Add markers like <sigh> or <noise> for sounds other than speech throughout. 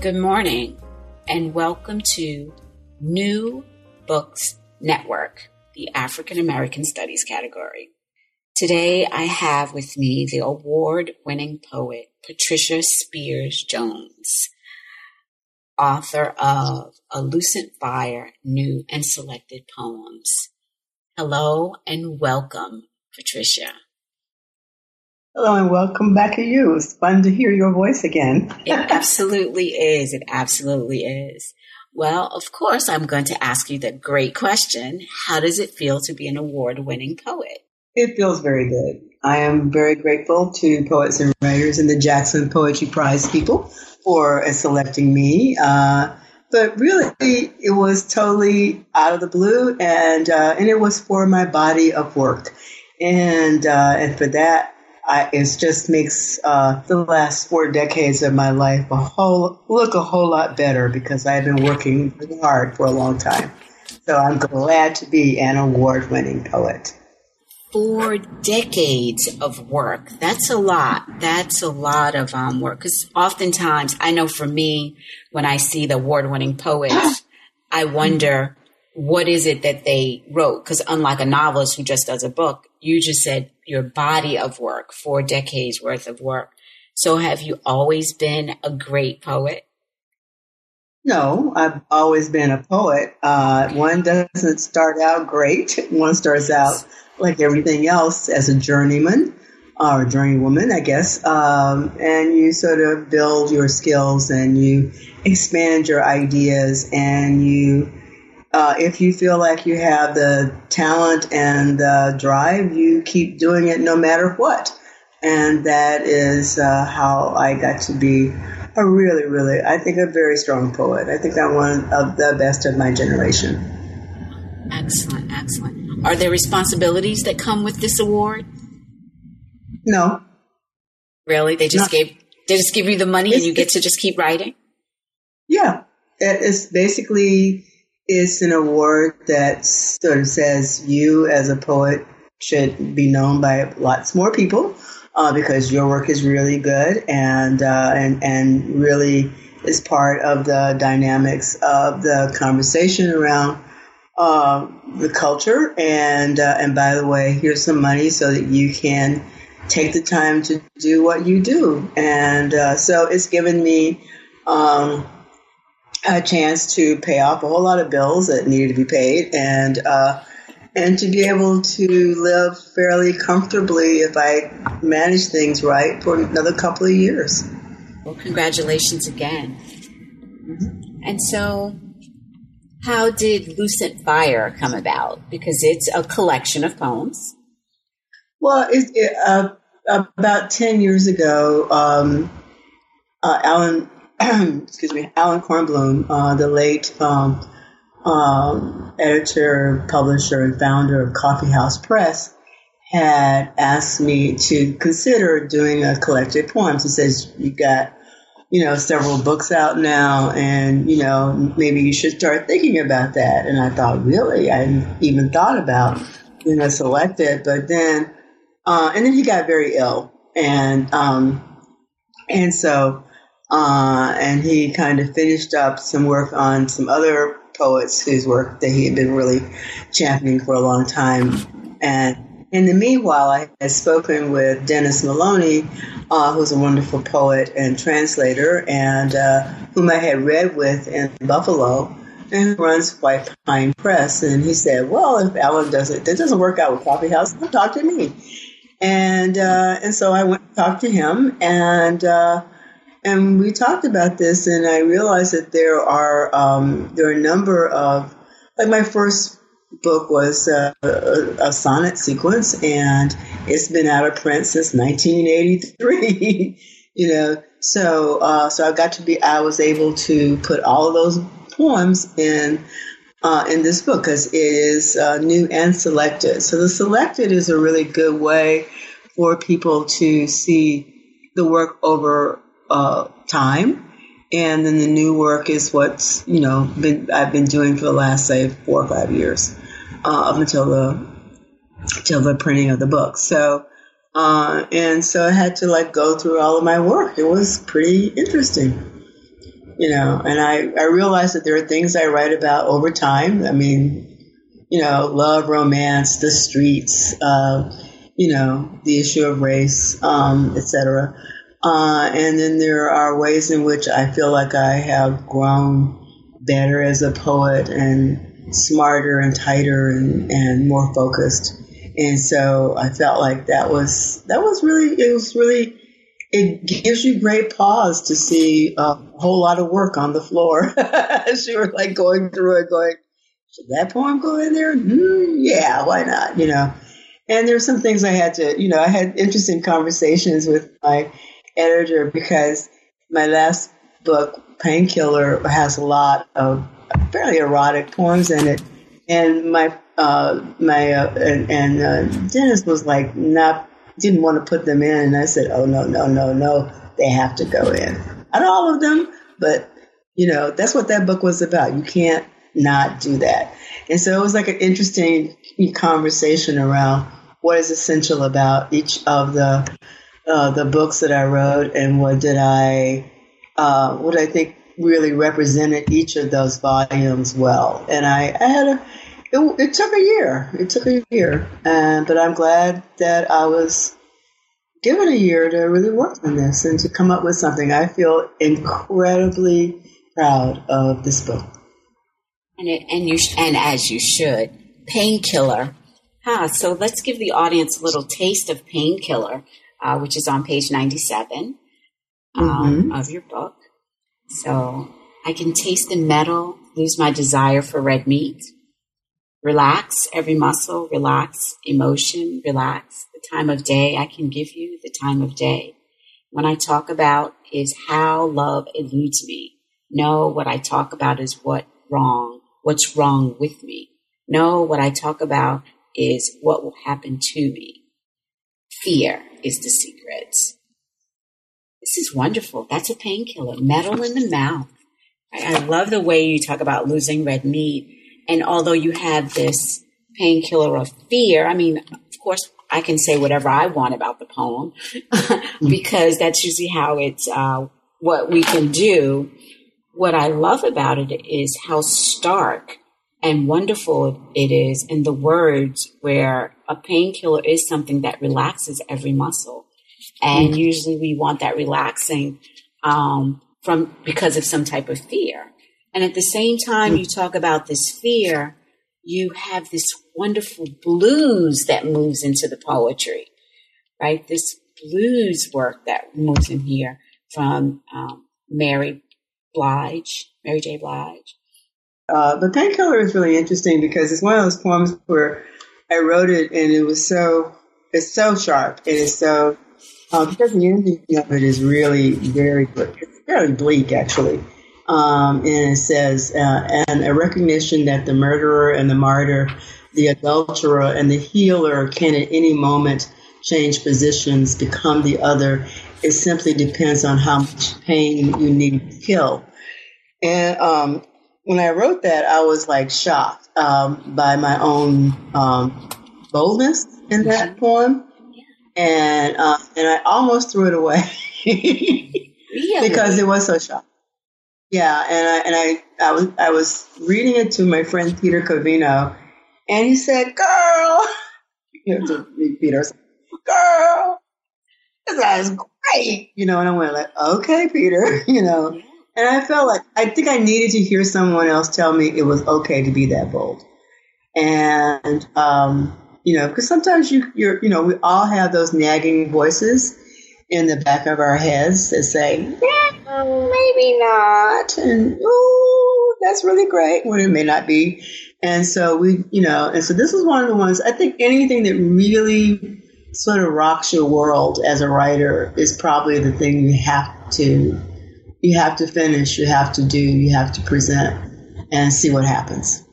Good morning and welcome to New Books Network, the African American Studies category. Today I have with me the award winning poet Patricia Spears Jones, author of A Lucent Fire, New and Selected Poems. Hello and welcome, Patricia. Hello and welcome back to you. It's fun to hear your voice again. it absolutely is. It absolutely is. Well, of course, I'm going to ask you the great question. How does it feel to be an award winning poet? It feels very good. I am very grateful to poets and writers and the Jackson Poetry Prize people for selecting me. Uh, but really, it was totally out of the blue, and uh, and it was for my body of work, and uh, and for that, I, it just makes uh, the last four decades of my life a whole look a whole lot better because I've been working hard for a long time. So I'm glad to be an award-winning poet. Four decades of work. That's a lot. That's a lot of um, work. Because oftentimes, I know for me, when I see the award-winning poets, I wonder what is it that they wrote? Because unlike a novelist who just does a book, you just said your body of work, four decades worth of work. So have you always been a great poet? No, I've always been a poet. Uh, one doesn't start out great. One starts out like everything else as a journeyman or journeywoman, I guess. Um, and you sort of build your skills and you expand your ideas and you uh, if you feel like you have the talent and the drive, you keep doing it no matter what. And that is uh, how I got to be a really, really, I think, a very strong poet. I think I'm one of the best of my generation. Excellent, excellent. Are there responsibilities that come with this award? No. Really? They just gave they just give you the money and you get to just keep writing? Yeah. It's basically it's an award that sort of says you as a poet should be known by lots more people uh, because your work is really good and uh, and and really is part of the dynamics of the conversation around uh, the culture. And uh, and by the way, here's some money so that you can take the time to do what you do. And uh, so it's given me. Um, a chance to pay off a whole lot of bills that needed to be paid and uh, and to be able to live fairly comfortably if I manage things right for another couple of years. Well, congratulations again. Mm-hmm. And so, how did Lucent Fire come about? Because it's a collection of poems. Well, it, it, uh, about 10 years ago, um, uh, Alan <clears throat> excuse me, Alan Kornblum, uh, the late um, um, editor, publisher, and founder of Coffee House Press, had asked me to consider doing a collected poems. He says, You got, you know, several books out now, and, you know, maybe you should start thinking about that. And I thought, Really? I hadn't even thought about, you know, selected. But then, uh, and then he got very ill. And, um, and so, uh, and he kind of finished up some work on some other poets whose work that he had been really championing for a long time. And in the meanwhile, I had spoken with Dennis Maloney, uh, who's a wonderful poet and translator, and uh, whom I had read with in Buffalo, and who runs White Pine Press. And he said, "Well, if Alan doesn't, it doesn't work out with Coffee House, come talk to me." And uh, and so I went to talk to him, and uh, and we talked about this, and I realized that there are um, there are a number of like my first book was uh, a, a, sonnet sequence, and it's been out of print since 1983. <laughs> you know, so uh, so I got to be I was able to put all of those poems in uh, in this book because it is uh, new and selected. So the selected is a really good way for people to see the work over uh, time. And then the new work is what's you know been I've been doing for the last say four or five years, uh, up until the until the printing of the book. So uh, and so I had to like go through all of my work. It was pretty interesting you know, and I, I realized that there are things I write about over time. I mean, you know, love, romance, the streets, uh, you know, the issue of race, um, etc. Uh, and then there are ways in which I feel like I have grown better as a poet and smarter and tighter and, and more focused. And so I felt like that was that was really it was really it gives you great pause to see a whole lot of work on the floor <laughs> as you were like going through it, going, should that poem go in there? Mm, yeah, why not? You know. And there's some things I had to, you know, I had interesting conversations with my editor because my last book, Painkiller, has a lot of fairly erotic poems in it, and my uh, my uh, and, and uh, Dennis was like not didn't want to put them in. And I said, oh, no, no, no, no. They have to go in. Not all of them, but, you know, that's what that book was about. You can't not do that. And so it was like an interesting conversation around what is essential about each of the uh, the books that I wrote and what did I uh, what I think really represented each of those volumes well. And I, I had a it, it took a year. It took a year, and but I'm glad that I was given a year to really work on this and to come up with something. I feel incredibly proud of this book. And it, and you and as you should, painkiller. Huh, so let's give the audience a little taste of painkiller, uh, which is on page ninety-seven um, mm-hmm. of your book. So I can taste the metal, lose my desire for red meat Relax every muscle, relax emotion, relax the time of day. I can give you the time of day. When I talk about is how love eludes me. No, what I talk about is what wrong, what's wrong with me. No, what I talk about is what will happen to me. Fear is the secret. This is wonderful. That's a painkiller. Metal in the mouth. I, I love the way you talk about losing red meat and although you have this painkiller of fear, I mean, of course, I can say whatever I want about the poem <laughs> because that's usually how it's uh, what we can do. What I love about it is how stark and wonderful it is in the words where a painkiller is something that relaxes every muscle. And mm-hmm. usually we want that relaxing um, from because of some type of fear. And at the same time, you talk about this fear, you have this wonderful blues that moves into the poetry, right? This blues work that moves in here from um, Mary Blige, Mary J. Blige. Uh, the painkiller is really interesting because it's one of those poems where I wrote it and it was so it's so sharp. And It is so uh, because the ending of it is really very it's very bleak actually. Um, and it says, uh, and a recognition that the murderer and the martyr, the adulterer and the healer can at any moment change positions, become the other. It simply depends on how much pain you need to kill. And um, when I wrote that, I was like shocked um, by my own um, boldness in that poem, and uh, and I almost threw it away. <laughs> Because it was so shocking. Yeah, and I and I I was I was reading it to my friend Peter Covino, and he said, "Girl," <laughs> you know, to Peter, "Girl, this is great," you know, and I went like, "Okay, Peter," <laughs> you know, and I felt like I think I needed to hear someone else tell me it was okay to be that bold, and um, you know, because sometimes you you're you know we all have those nagging voices in the back of our heads that say, yeah, maybe not, and oh, that's really great. When it may not be. And so we, you know, and so this is one of the ones, I think anything that really sort of rocks your world as a writer is probably the thing you have to, you have to finish, you have to do, you have to present and see what happens.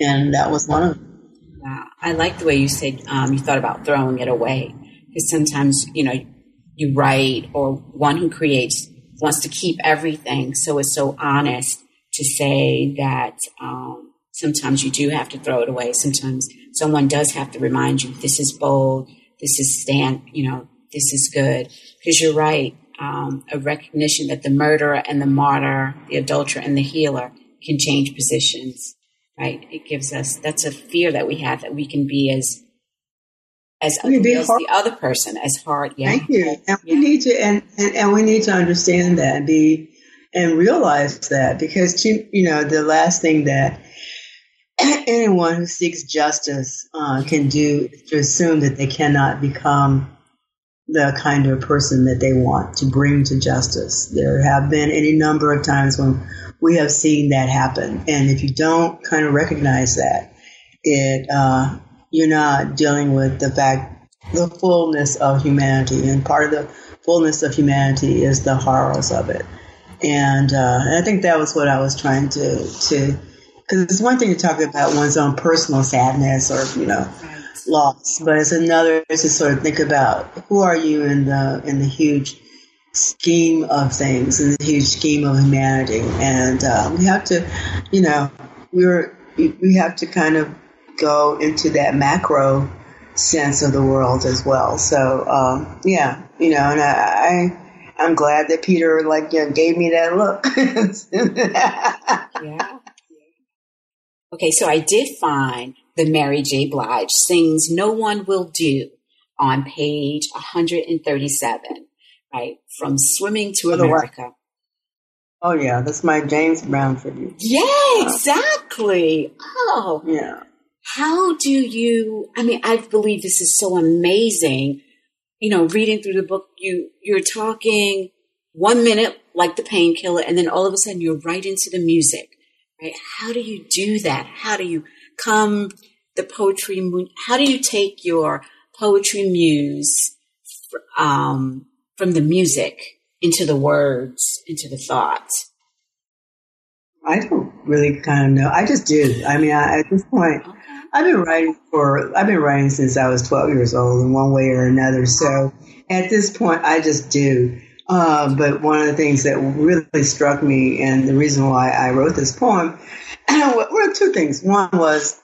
And that was one of them. Wow. I like the way you said um, you thought about throwing it away. Because sometimes, you know, you write or one who creates wants to keep everything. So it's so honest to say that um, sometimes you do have to throw it away. Sometimes someone does have to remind you, this is bold, this is stand, you know, this is good. Because you're right. Um, a recognition that the murderer and the martyr, the adulterer and the healer can change positions, right? It gives us, that's a fear that we have that we can be as as ugly as hard. the other person, as hard. Yeah. Thank you. And yeah. we need to, and, and, and we need to understand that and be, and realize that because you, you know, the last thing that <clears throat> anyone who seeks justice uh, can do is to assume that they cannot become the kind of person that they want to bring to justice. There have been any number of times when we have seen that happen, and if you don't kind of recognize that, it uh, you're not dealing with the fact, the fullness of humanity. And part of the fullness of humanity is the horrors of it. And, uh, and I think that was what I was trying to, to, because it's one thing to talk about one's own personal sadness or, you know, loss, but it's another to sort of think about who are you in the, in the huge scheme of things, in the huge scheme of humanity. And, uh, we have to, you know, we're, we have to kind of go into that macro sense of the world as well. So um, yeah, you know, and I, I am glad that Peter like you know, gave me that look. <laughs> yeah. Okay, so I did find the Mary J. Blige sings "No One Will Do" on page 137, right from "Swimming to America." Oh yeah, that's my James Brown tribute. Yeah, exactly. Oh, yeah. How do you, I mean, I believe this is so amazing. You know, reading through the book, you, you're talking one minute like the painkiller, and then all of a sudden you're right into the music, right? How do you do that? How do you come the poetry, how do you take your poetry muse, um, from the music into the words, into the thoughts? I don't really kind of know. I just do. I mean, I, at this point, okay. I've been writing for I've been writing since I was 12 years old in one way or another. So at this point, I just do. Uh, but one of the things that really struck me, and the reason why I wrote this poem, <clears throat> were two things. One was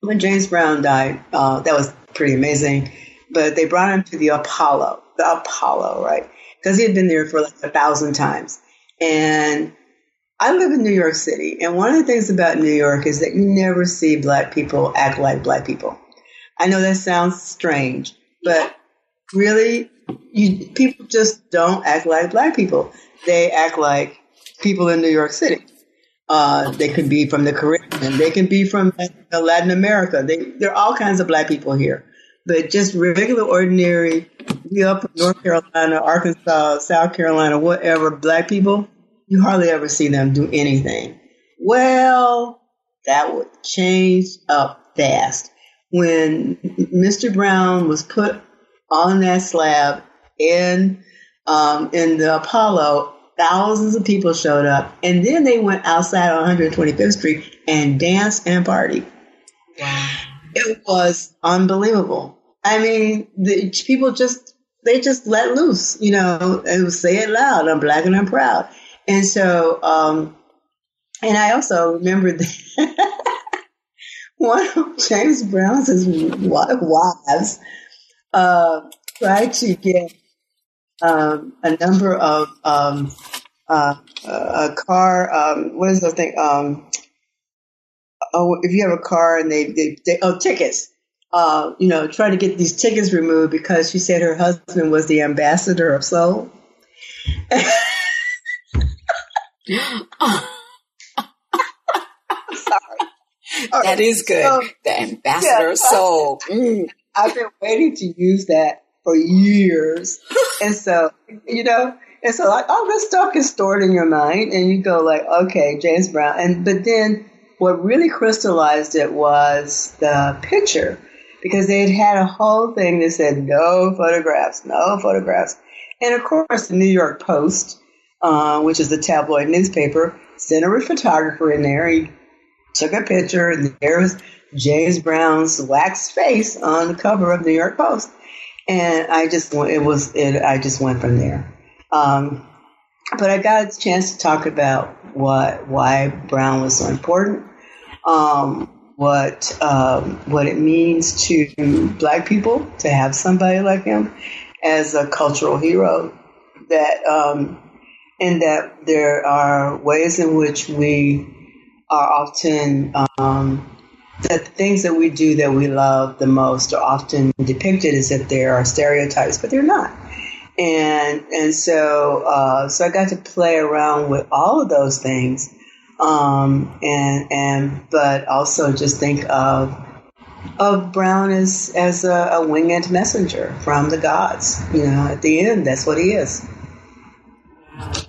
when James Brown died. Uh, that was pretty amazing. But they brought him to the Apollo, the Apollo, right? Because he had been there for like a thousand times, and I live in New York City, and one of the things about New York is that you never see black people act like black people. I know that sounds strange, but really, you, people just don't act like black people. They act like people in New York City. Uh, they could be from the Caribbean. They can be from Latin America. They, there are all kinds of black people here. But just regular, ordinary, we up from North Carolina, Arkansas, South Carolina, whatever, black people, you hardly ever see them do anything. Well, that would change up fast. When Mr. Brown was put on that slab in um, in the Apollo, thousands of people showed up, and then they went outside on 125th Street and danced and partied. Wow. It was unbelievable. I mean, the people just they just let loose, you know, and say it loud. I'm black and I'm proud. And so, um, and I also remember that <laughs> one of James Brown's wives uh, tried to get um, a number of um, uh, a car. Um, what is the thing? Um, oh, if you have a car and they, they, they oh tickets. Uh, you know, trying to get these tickets removed because she said her husband was the ambassador of soul. <laughs> Sorry. That is good. So, the ambassador yeah, soul. Mm. I've been waiting to use that for years. <laughs> and so, you know, And so like all this stuff is stored in your mind and you go like, okay, James Brown. And but then what really crystallized it was the picture because they had had a whole thing that said no photographs, no photographs. And of course, the New York Post, uh, which is the tabloid newspaper, sent a photographer in there. He took a picture, and there was James Brown's wax face on the cover of the New York Post. And I just it was it. I just went from there. Um, but I got a chance to talk about what why Brown was so important, um, what um, what it means to Black people to have somebody like him as a cultural hero. That um, and that there are ways in which we are often um, that the things that we do that we love the most are often depicted as if they are stereotypes, but they're not. And and so uh, so I got to play around with all of those things, um, and and but also just think of of Brown as as a, a winged messenger from the gods. You know, at the end, that's what he is.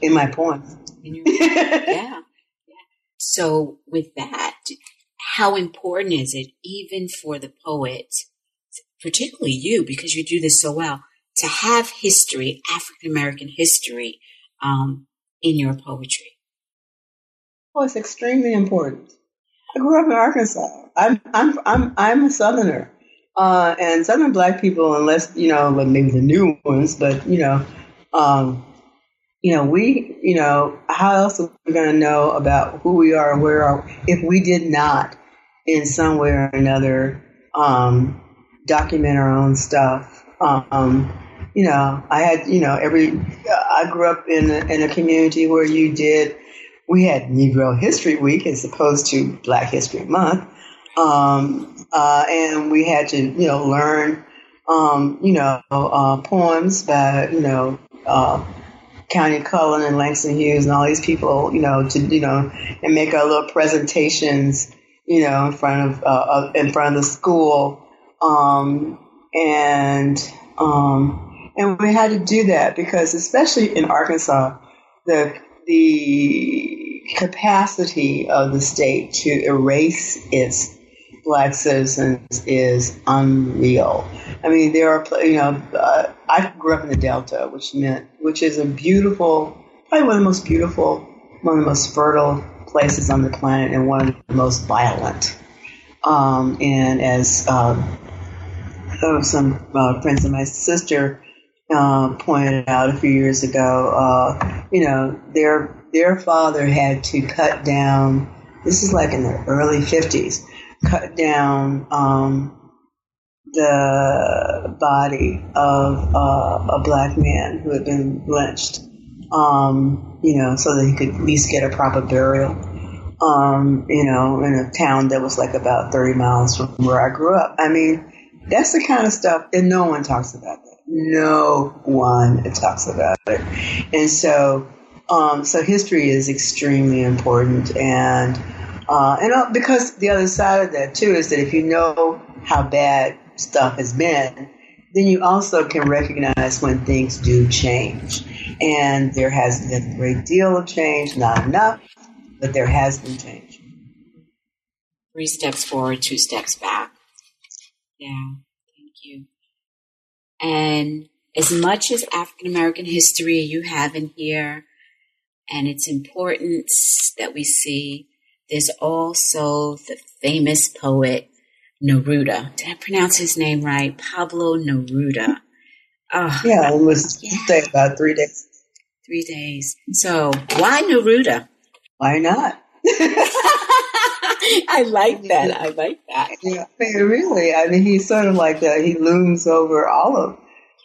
In my poem. yeah. yeah. <laughs> So with that, how important is it, even for the poet, particularly you, because you do this so well, to have history, African American history, um, in your poetry? Oh, it's extremely important. I grew up in Arkansas. I'm I'm I'm I'm a Southerner, uh, and Southern Black people, unless you know, maybe the new ones, but you know, um, you know, we, you know, how else are we going to know about who we are and where are if we did not in some way or another um, document our own stuff. Um, you know, I had, you know, every, I grew up in a, in a community where you did, we had Negro History Week as opposed to Black History Month. Um, uh, and we had to, you know, learn, um, you know, uh, poems by, you know, uh, Countee Cullen and Langston Hughes and all these people, you know, to, you know, and make our little presentations you know, in front of uh, in front of the school, um, and um, and we had to do that because, especially in Arkansas, the the capacity of the state to erase its black citizens is unreal. I mean, there are you know, uh, I grew up in the Delta, which meant which is a beautiful, probably one of the most beautiful, one of the most fertile places on the planet and one of the most violent. Um, and as um, some uh, friends of my sister uh, pointed out a few years ago, uh, you know, their their father had to cut down. This is like in the early fifties. Cut down um, the body of uh, a black man who had been lynched um, you know, so that he could at least get a proper burial. Um, you know, in a town that was like about 30 miles from where I grew up. I mean, that's the kind of stuff, and no one talks about that. No one talks about it. And so, um, so history is extremely important, and uh, and uh, because the other side of that too is that if you know how bad stuff has been, then you also can recognize when things do change. And there has been a great deal of change, not enough, but there has been change. Three steps forward, two steps back. Yeah, thank you. And as much as African American history you have in here and its importance that we see, there's also the famous poet Neruda. Did I pronounce his name right? Pablo Neruda. Oh, yeah, it was yeah. about three days. Three days. So why Neruda? Why not? <laughs> I like that. I like that. Yeah, really. I mean, he's sort of like that. He looms over all of,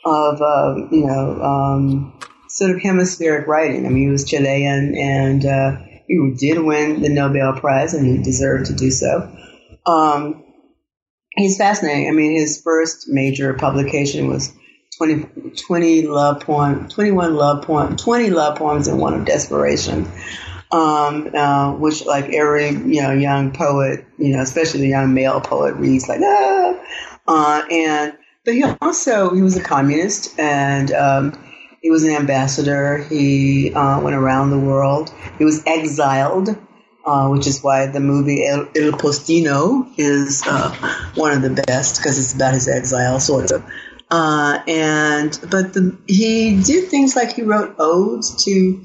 of um, you know, um, sort of hemispheric writing. I mean, he was Chilean, and uh, he did win the Nobel Prize, and he deserved to do so. Um, he's fascinating. I mean, his first major publication was 20, 20 love poem, 21 love poem, 20 love poems and one of desperation. Um, uh, which like every, you know, young poet, you know, especially the young male poet reads like, ah, uh, and, but he also, he was a communist and, um, He was an ambassador. He uh, went around the world. He was exiled, uh, which is why the movie El, Il Postino is uh, one of the best because it's about his exile, sort of. Uh, and but the, he did things like he wrote odes to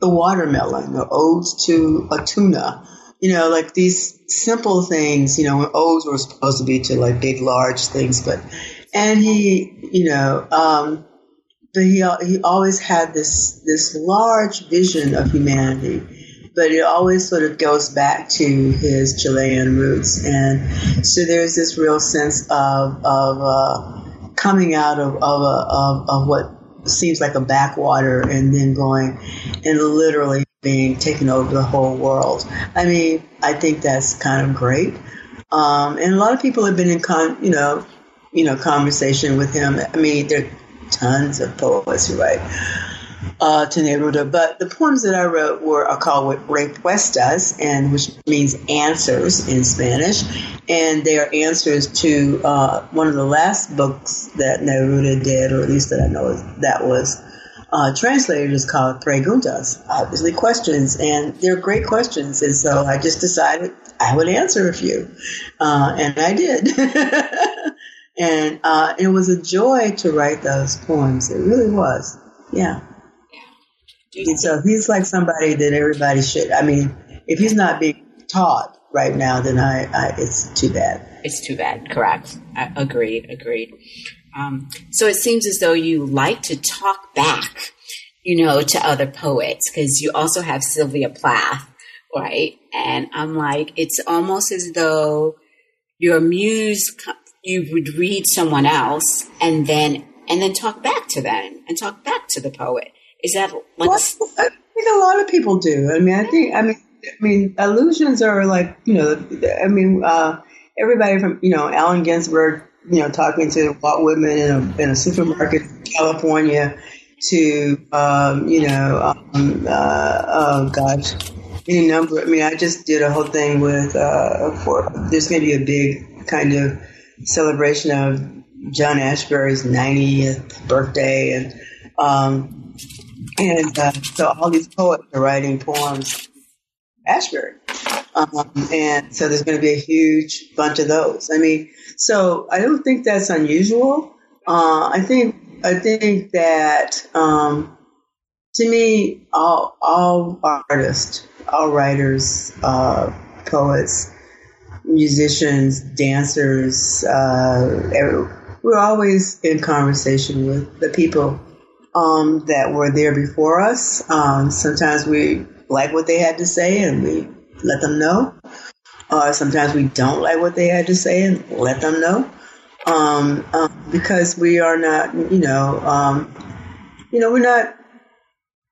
the watermelon or odes to a tuna. You know, like these simple things. You know, odes were supposed to be to like big, large things, but and he, you know, um, but he he always had this this large vision of humanity. But it always sort of goes back to his Chilean roots, and so there's this real sense of of uh, coming out of of, a, of of what seems like a backwater and then going and literally being taken over the whole world. I mean, I think that's kind of great. Um, and a lot of people have been in con, you know, you know, conversation with him. I mean, there are tons of poets who write uh, to Neruda, but the poems that I wrote were are called respuestas, and which means answers in Spanish, and they are answers to uh, one of the last books that Neruda did, or at least that I know that was uh, translated is called Preguntas, obviously questions, and they're great questions, and so I just decided I would answer a few, uh, and I did. <laughs> and uh, it was a joy to write those poems. It really was. Yeah. And so he's like somebody that everybody should. I mean, if he's not being taught right now, then I, I it's too bad. It's too bad. Correct. Agreed. Agreed. Um, so it seems as though you like to talk back, you know, to other poets because you also have Sylvia Plath, right? And I'm like, it's almost as though your muse, you would read someone else and then and then talk back to them and talk back to the poet. Is that what's? Well, I think a lot of people do. I mean, I think. I mean, I mean, allusions are like you know. I mean, uh, everybody from you know Allen Ginsberg, you know, talking to Walt Whitman in a, in a supermarket in California, to um, you know, um, uh, oh gosh, any number. I mean, I just did a whole thing with uh, for there's going to be a big kind of celebration of John Ashbery's 90th birthday, and um, and uh, so all these poets are writing poems, Ashbery. Um, and so there's going to be a huge bunch of those. I mean, so I don't think that's unusual. Uh, I think I think that um, to me, all all artists, all writers, uh, poets, musicians, dancers, uh, we're always in conversation with the people um, that were there before us. Um, sometimes we like what they had to say and we let them know. Uh, sometimes we don't like what they had to say and let them know. Um, um because we are not, you know, um, you know, we're not,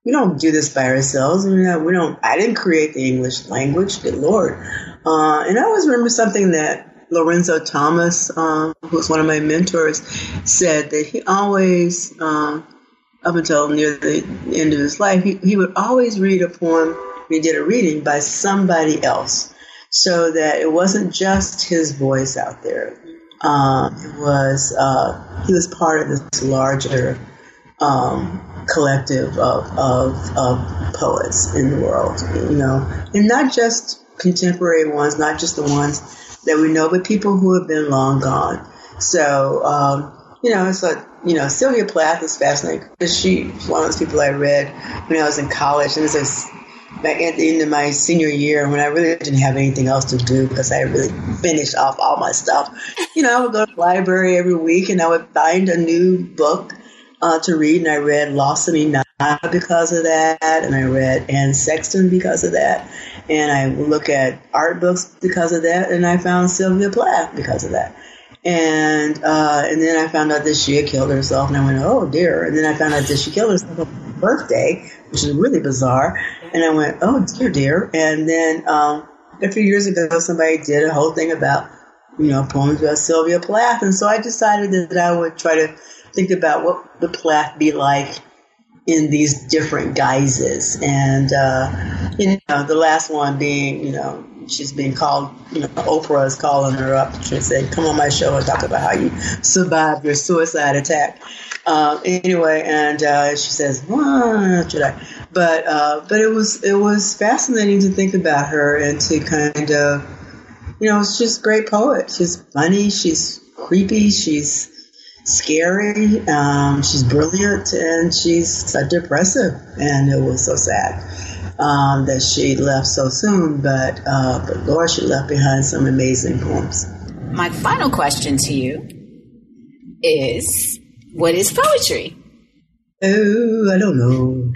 we don't do this by ourselves. We we don't I didn't create the English language, good Lord. Uh, and I always remember something that Lorenzo Thomas, um, who's one of my mentors, said that he always up until near the end of his life, he, he would always read a poem. He did a reading by somebody else, so that it wasn't just his voice out there. Um, it was uh, he was part of this larger um, collective of, of, of poets in the world, you know, and not just contemporary ones, not just the ones that we know, but people who have been long gone. So, um, you know, it's like you know, Sylvia Plath is fascinating because she was one of those people I read when I was in college. And it was back at the end of my senior year when I really didn't have anything else to do because I really finished off all my stuff. You know, I would go to the library every week and I would find a new book uh, to read. And I read Lawson Nada because of that. And I read Anne Sexton because of that. And I look at art books because of that. And I found Sylvia Plath because of that. And uh, and then I found out that she had killed herself, and I went, oh dear. And then I found out that she killed herself on her birthday, which is really bizarre. And I went, oh dear, dear. And then um, a few years ago, somebody did a whole thing about you know poems about Sylvia Plath, and so I decided that I would try to think about what would Plath be like in these different guises. And, uh, you know, the last one being, you know, she's being called, you know, Oprah is calling her up to say, come on my show and talk about how you survived your suicide attack. Um, anyway, and uh, she says, well, should I? But uh, but it was it was fascinating to think about her and to kind of, you know, she's a great poet. She's funny. She's creepy. She's scary. Um, she's brilliant, and she's so depressive. And it was so sad um, that she left so soon. But uh, but Lord, she left behind some amazing poems. My final question to you is what is poetry? Oh, I don't know.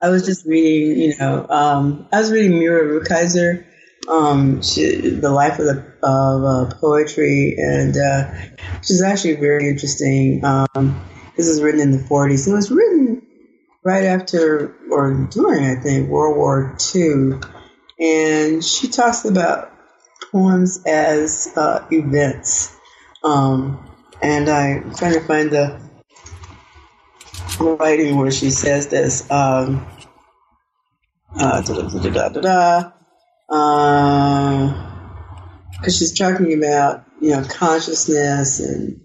I was just reading, you know, um, I was reading Muriel Rukeyser, um, she, the life of the of uh, poetry, and uh, she's actually very interesting. Um, this is written in the 40s. It was written right after or during, I think, World War II, and she talks about poems as uh, events. Um, and I'm trying to find the writing where she says this. Um, uh, da da da. Because uh, she's talking about you know consciousness and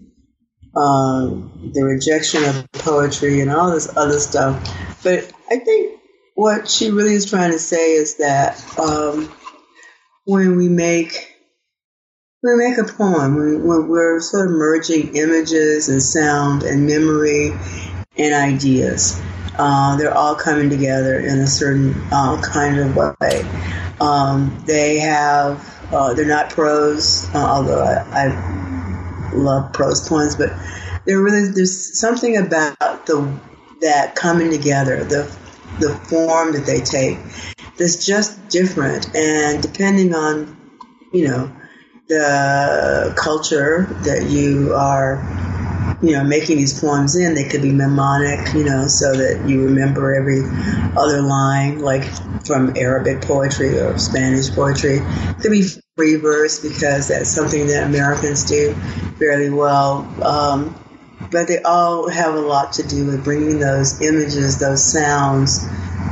um, the rejection of poetry and all this other stuff. But I think what she really is trying to say is that um, when we make we make a poem, when we're sort of merging images and sound and memory and ideas. Uh, they're all coming together in a certain uh, kind of way. Um, they have, uh, they're not prose, uh, although I, I, love prose poems, but there really there's something about the that coming together, the the form that they take, that's just different, and depending on, you know, the culture that you are you know, making these poems in, they could be mnemonic, you know, so that you remember every other line, like from Arabic poetry or Spanish poetry. It could be free verse because that's something that Americans do fairly well. Um, but they all have a lot to do with bringing those images, those sounds,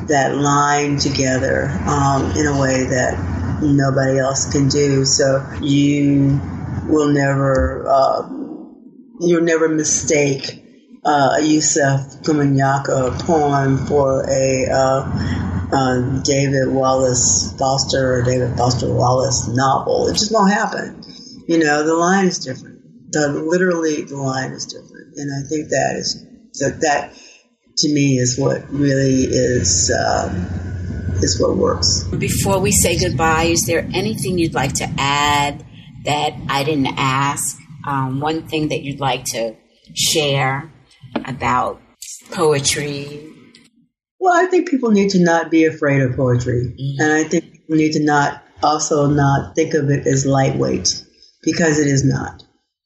that line together um, in a way that nobody else can do. So you will never. Uh, you'll never mistake uh, a Yusef Komunyakaa poem for a uh, uh, David Wallace Foster or David Foster Wallace novel. It just won't happen. You know, the line is different. The literally the line is different, and I think that is that that to me is what really is um, is what works. Before we say goodbye, is there anything you'd like to add that I didn't ask? Um, one thing that you'd like to share about poetry? Well, I think people need to not be afraid of poetry. Mm-hmm. And I think people need to not also not think of it as lightweight because it is not.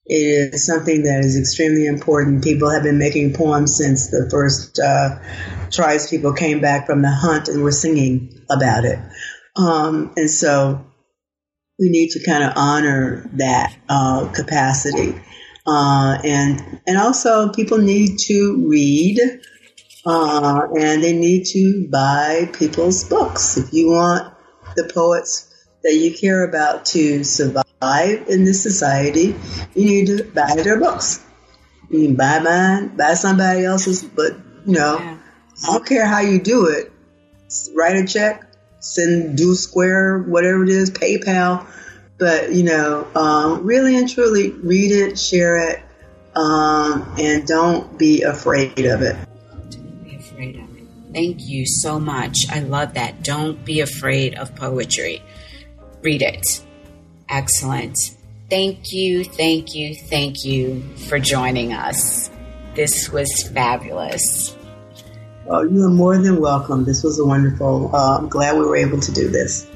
It is something that is extremely important. People have been making poems since the first uh, tribes people came back from the hunt and were singing about it. Um, and so we need to kind of honor that uh, capacity. Uh, and and also people need to read uh, and they need to buy people's books. If you want the poets that you care about to survive in this society, you need to buy their books. You can buy mine, buy somebody else's, but you know, yeah. I don't care how you do it. Write a check, send do Square, whatever it is, PayPal. But you know, um, really and truly, read it, share it, um, and don't be afraid of it. Don't be afraid of it. Thank you so much. I love that. Don't be afraid of poetry. Read it. Excellent. Thank you, thank you, thank you for joining us. This was fabulous. Oh, you are more than welcome. This was a wonderful. Uh, I'm glad we were able to do this.